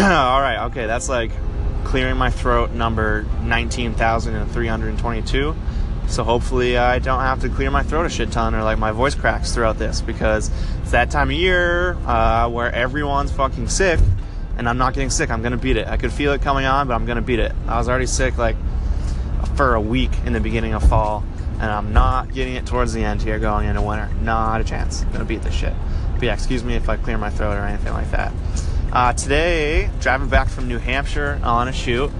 All right, okay, that's like clearing my throat number 19,322. So hopefully I don't have to clear my throat a shit ton or like my voice cracks throughout this because it's that time of year uh, where everyone's fucking sick and I'm not getting sick. I'm gonna beat it. I could feel it coming on, but I'm gonna beat it. I was already sick like for a week in the beginning of fall and I'm not getting it towards the end here going into winter. Not a chance. I'm gonna beat this shit. But yeah, excuse me if I clear my throat or anything like that. Uh, today, driving back from New Hampshire on a shoot,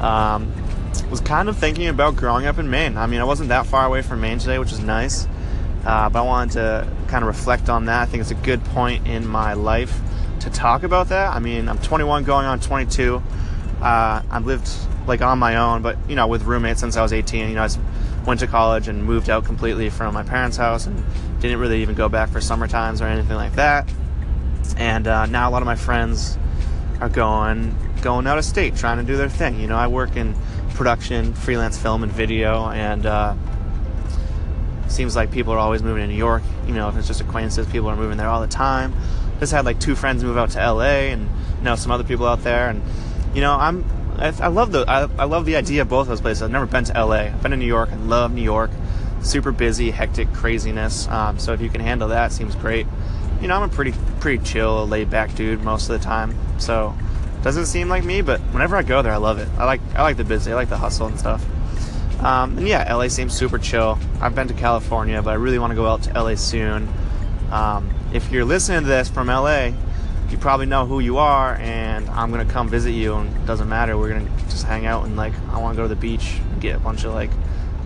um, was kind of thinking about growing up in Maine. I mean, I wasn't that far away from Maine today, which is nice. Uh, but I wanted to kind of reflect on that. I think it's a good point in my life to talk about that. I mean, I'm 21 going on 22. Uh, I've lived like on my own, but you know, with roommates since I was 18. You know, I went to college and moved out completely from my parents' house and didn't really even go back for summer times or anything like that and uh, now a lot of my friends are going going out of state trying to do their thing. You know, I work in production, freelance film and video, and uh, seems like people are always moving to New York. You know, if it's just acquaintances, people are moving there all the time. Just had like two friends move out to LA, and you know some other people out there, and you know I'm I, I love the I, I love the idea of both those places. I've never been to LA. I've been to New York. I love New York. Super busy, hectic craziness. Um, so if you can handle that, seems great you know, I'm a pretty pretty chill, laid back dude most of the time. So doesn't seem like me, but whenever I go there, I love it. I like I like the busy, I like the hustle and stuff. Um, and yeah, LA seems super chill. I've been to California, but I really want to go out to LA soon. Um, if you're listening to this from LA, you probably know who you are, and I'm gonna come visit you. And it doesn't matter. We're gonna just hang out and like I want to go to the beach and get a bunch of like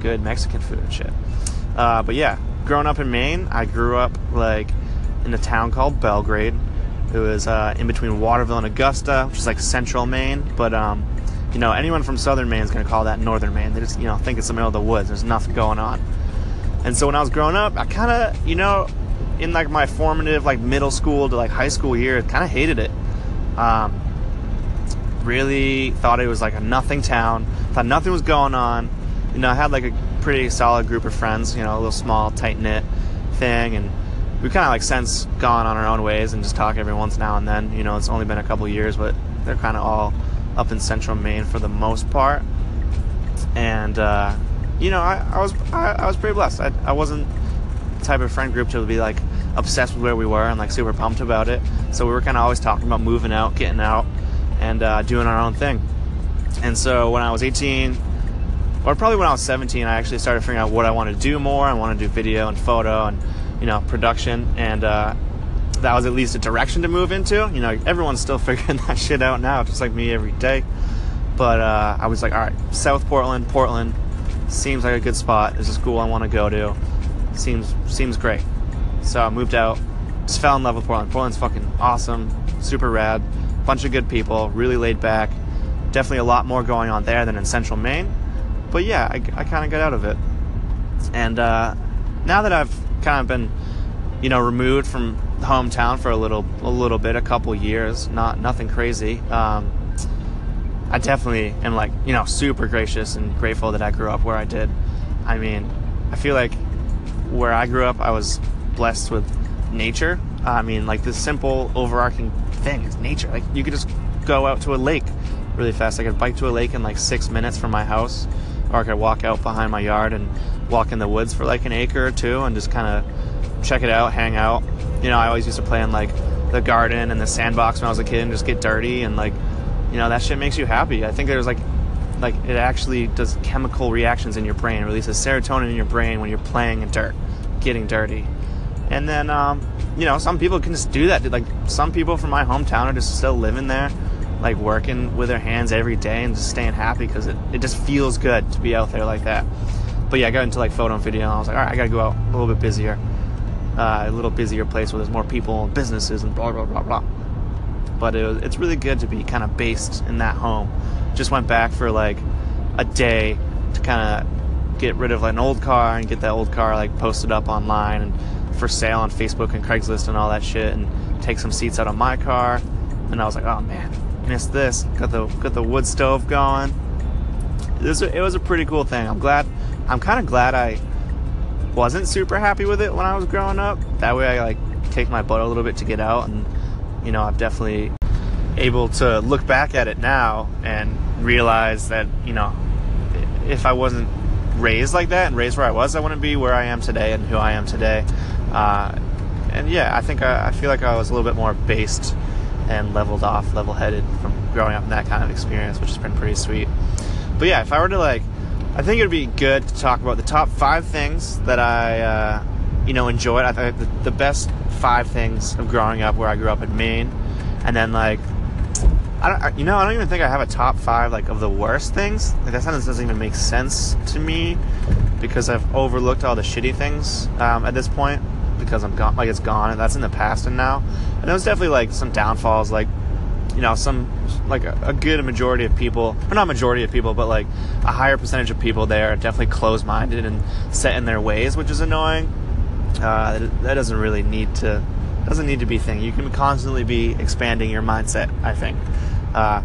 good Mexican food and shit. Uh, but yeah, growing up in Maine, I grew up like in a town called Belgrade. It was uh, in between Waterville and Augusta, which is like central Maine. But um, you know, anyone from southern Maine is going to call that northern Maine. They just you know think it's the middle of the woods. There's nothing going on. And so when I was growing up, I kind of you know, in like my formative like middle school to like high school years, kind of hated it. Um, really thought it was like a nothing town. Thought nothing was going on. You know, I had like a pretty solid group of friends. You know, a little small, tight knit thing, and we kind of like since gone on our own ways and just talk every once now and then. You know, it's only been a couple years, but they're kind of all up in central Maine for the most part. And uh, you know, I, I was I, I, was pretty blessed. I, I wasn't the type of friend group to be like obsessed with where we were and like super pumped about it. So we were kind of always talking about moving out, getting out, and uh, doing our own thing. And so when I was 18, or probably when I was 17, I actually started figuring out what I wanted to do more. I wanted to do video and photo and you know, production, and uh, that was at least a direction to move into. You know, everyone's still figuring that shit out now, just like me every day. But uh, I was like, all right, South Portland, Portland seems like a good spot. There's a school I want to go to. Seems seems great. So I moved out. Just fell in love with Portland. Portland's fucking awesome, super rad, bunch of good people, really laid back. Definitely a lot more going on there than in Central Maine. But yeah, I, I kind of got out of it. And uh, now that I've kind of been, you know, removed from hometown for a little, a little bit, a couple years. Not nothing crazy. Um, I definitely am like, you know, super gracious and grateful that I grew up where I did. I mean, I feel like where I grew up, I was blessed with nature. I mean, like the simple overarching thing is nature. Like you could just go out to a lake really fast. I could bike to a lake in like six minutes from my house, or I could walk out behind my yard and walk in the woods for like an acre or two and just kind of check it out, hang out. You know, I always used to play in like the garden and the sandbox when I was a kid and just get dirty and like, you know, that shit makes you happy. I think there's like, like it actually does chemical reactions in your brain, releases serotonin in your brain when you're playing in dirt, getting dirty. And then, um, you know, some people can just do that. Like some people from my hometown are just still living there, like working with their hands every day and just staying happy because it, it just feels good to be out there like that but yeah, I got into like photo and video, and I was like, all right, I gotta go out a little bit busier, uh, a little busier place where there's more people and businesses and blah blah blah blah. But it was, it's really good to be kind of based in that home. Just went back for like a day to kind of get rid of like an old car and get that old car like posted up online and for sale on Facebook and Craigslist and all that shit, and take some seats out of my car. And I was like, oh man, missed this. Got the got the wood stove going. Was, it was a pretty cool thing. I'm glad I'm kind of glad I wasn't super happy with it when I was growing up. That way I like kicked my butt a little bit to get out and you know, I'm definitely able to look back at it now and realize that you know if I wasn't raised like that and raised where I was, I wouldn't be where I am today and who I am today. Uh, and yeah, I think I, I, feel like I was a little bit more based and leveled off, level headed from growing up in that kind of experience, which has been pretty sweet. But yeah, if I were to like, I think it would be good to talk about the top five things that I, uh, you know, enjoyed. I think the, the best five things of growing up where I grew up in Maine, and then like I don't, you know, I don't even think I have a top five like of the worst things. Like that sentence doesn't even make sense to me because I've overlooked all the shitty things um, at this point because I'm gone. Like it's gone, and that's in the past and now. And there was definitely like some downfalls, like you know, some like a, a good majority of people, or not majority of people, but like a higher percentage of people there are definitely closed-minded and set in their ways, which is annoying. Uh, that, that doesn't really need to doesn't need to be a thing. You can constantly be expanding your mindset. I think. Uh,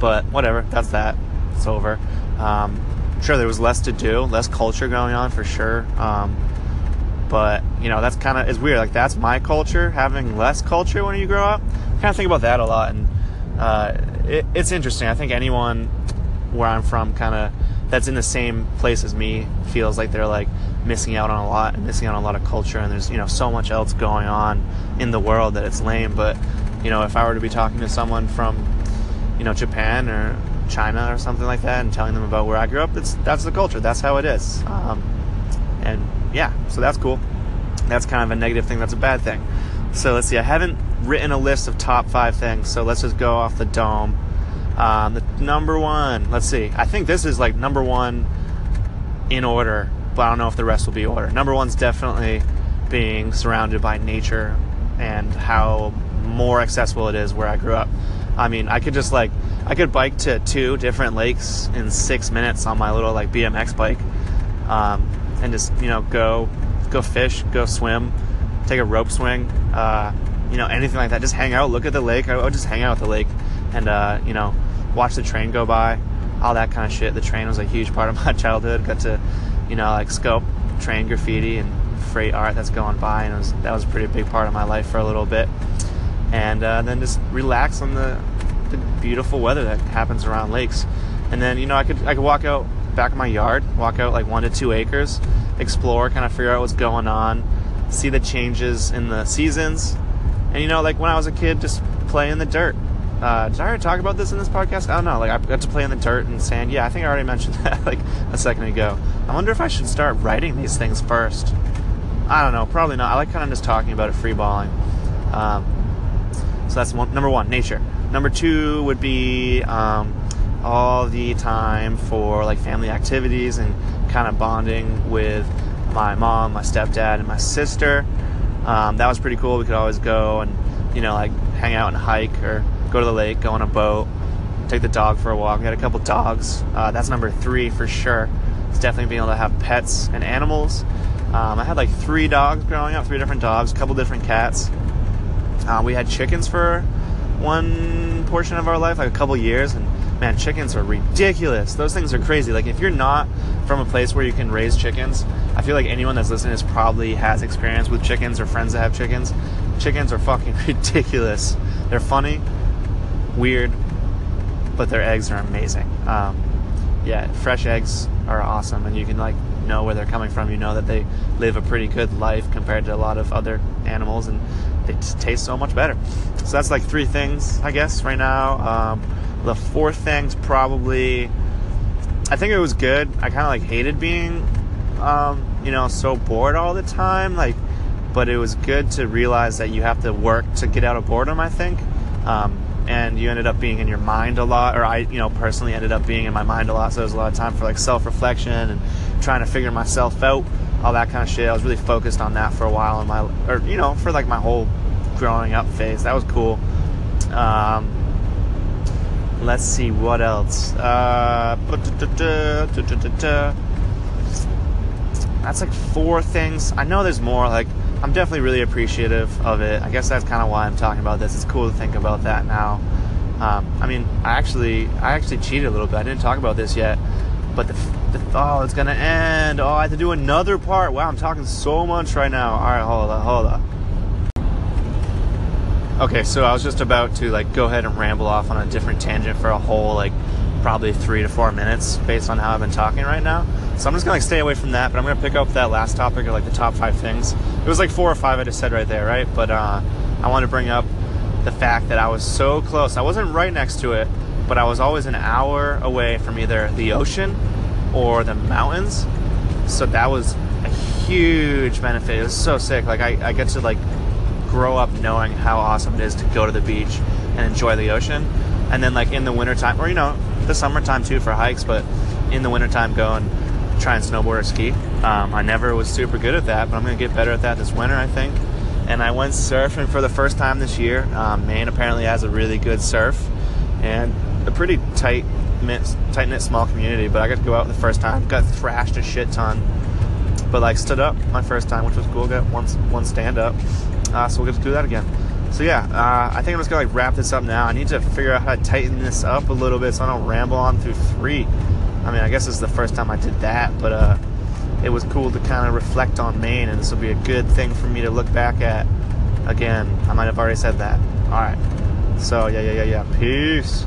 but whatever, that's that. It's over. Um, sure, there was less to do, less culture going on for sure. Um, but you know, that's kind of is weird. Like that's my culture, having less culture when you grow up. Kind of think about that a lot, and uh, it, it's interesting. I think anyone where I'm from, kind of that's in the same place as me, feels like they're like missing out on a lot and missing out on a lot of culture. And there's you know so much else going on in the world that it's lame. But you know, if I were to be talking to someone from, you know, Japan or China or something like that, and telling them about where I grew up, it's that's the culture. That's how it is. Um, and yeah, so that's cool. That's kind of a negative thing. That's a bad thing. So let's see. I haven't written a list of top five things, so let's just go off the dome. Um, the number one. Let's see. I think this is like number one in order, but I don't know if the rest will be order. Number one's definitely being surrounded by nature and how more accessible it is where I grew up. I mean, I could just like I could bike to two different lakes in six minutes on my little like BMX bike, um, and just you know go go fish, go swim, take a rope swing, uh, you know anything like that. Just hang out, look at the lake. I would just hang out at the lake, and uh, you know watch the train go by, all that kind of shit. The train was a huge part of my childhood. Got to you know like scope train graffiti and freight art that's going by, and was, that was a pretty big part of my life for a little bit and uh, then just relax on the, the beautiful weather that happens around lakes. And then you know I could I could walk out back of my yard, walk out like one to two acres, explore, kind of figure out what's going on, see the changes in the seasons, and you know like when I was a kid, just play in the dirt. Uh, did I already talk about this in this podcast? I don't know. Like I got to play in the dirt and sand. Yeah, I think I already mentioned that like a second ago. I wonder if I should start writing these things first. I don't know. Probably not. I like kind of just talking about it, freeballing. Um, so that's one, number one, nature. Number two would be um, all the time for like family activities and kind of bonding with my mom, my stepdad, and my sister. Um, that was pretty cool. We could always go and you know like hang out and hike or go to the lake, go on a boat, take the dog for a walk. We had a couple dogs. Uh, that's number three for sure. It's definitely being able to have pets and animals. Um, I had like three dogs growing up, three different dogs, a couple different cats. Uh, we had chickens for one portion of our life, like a couple years, and man, chickens are ridiculous. Those things are crazy. Like if you're not from a place where you can raise chickens, I feel like anyone that's listening is probably has experience with chickens or friends that have chickens. Chickens are fucking ridiculous. They're funny, weird, but their eggs are amazing. Um, yeah, fresh eggs are awesome, and you can like know where they're coming from. You know that they live a pretty good life compared to a lot of other animals, and they taste so much better. So that's like three things, I guess, right now. Um, the fourth thing's probably, I think it was good. I kind of like hated being, um, you know, so bored all the time. Like, but it was good to realize that you have to work to get out of boredom. I think. Um, and you ended up being in your mind a lot, or I, you know, personally ended up being in my mind a lot. So there was a lot of time for like self-reflection and trying to figure myself out all that kind of shit. I was really focused on that for a while in my, or you know, for like my whole growing up phase. That was cool. Um, let's see what else. Uh, that's like four things. I know there's more. Like I'm definitely really appreciative of it. I guess that's kind of why I'm talking about this. It's cool to think about that now. Um, I mean, I actually, I actually cheated a little bit. I didn't talk about this yet, but the, the oh, it's gonna end. Oh, I have to do another part. Wow, I'm talking so much right now. All right, hold on, hold on. Okay, so I was just about to like go ahead and ramble off on a different tangent for a whole like probably three to four minutes based on how I've been talking right now. So I'm just gonna like stay away from that, but I'm gonna pick up that last topic of like the top five things. It was like four or five I just said right there, right? But uh, I want to bring up the fact that I was so close. I wasn't right next to it, but I was always an hour away from either the ocean or the mountains. So that was a huge benefit. It was so sick. Like I, I get to like grow up knowing how awesome it is to go to the beach and enjoy the ocean. And then like in the wintertime or you know, the summertime too for hikes, but in the wintertime go and try and snowboard or ski. Um, I never was super good at that, but I'm gonna get better at that this winter, I think. And I went surfing for the first time this year. Um, Maine apparently has a really good surf and a pretty tight tight knit small community, but I got to go out the first time. Got thrashed a shit ton, but like stood up my first time, which was cool. Got one one stand up, uh, so we'll get to do that again. So yeah, uh, I think I'm just gonna like wrap this up now. I need to figure out how to tighten this up a little bit so I don't ramble on through three. I mean, I guess this is the first time I did that, but uh, it was cool to kind of reflect on Maine, and this will be a good thing for me to look back at. Again, I might have already said that. All right. So yeah, yeah, yeah, yeah. Peace.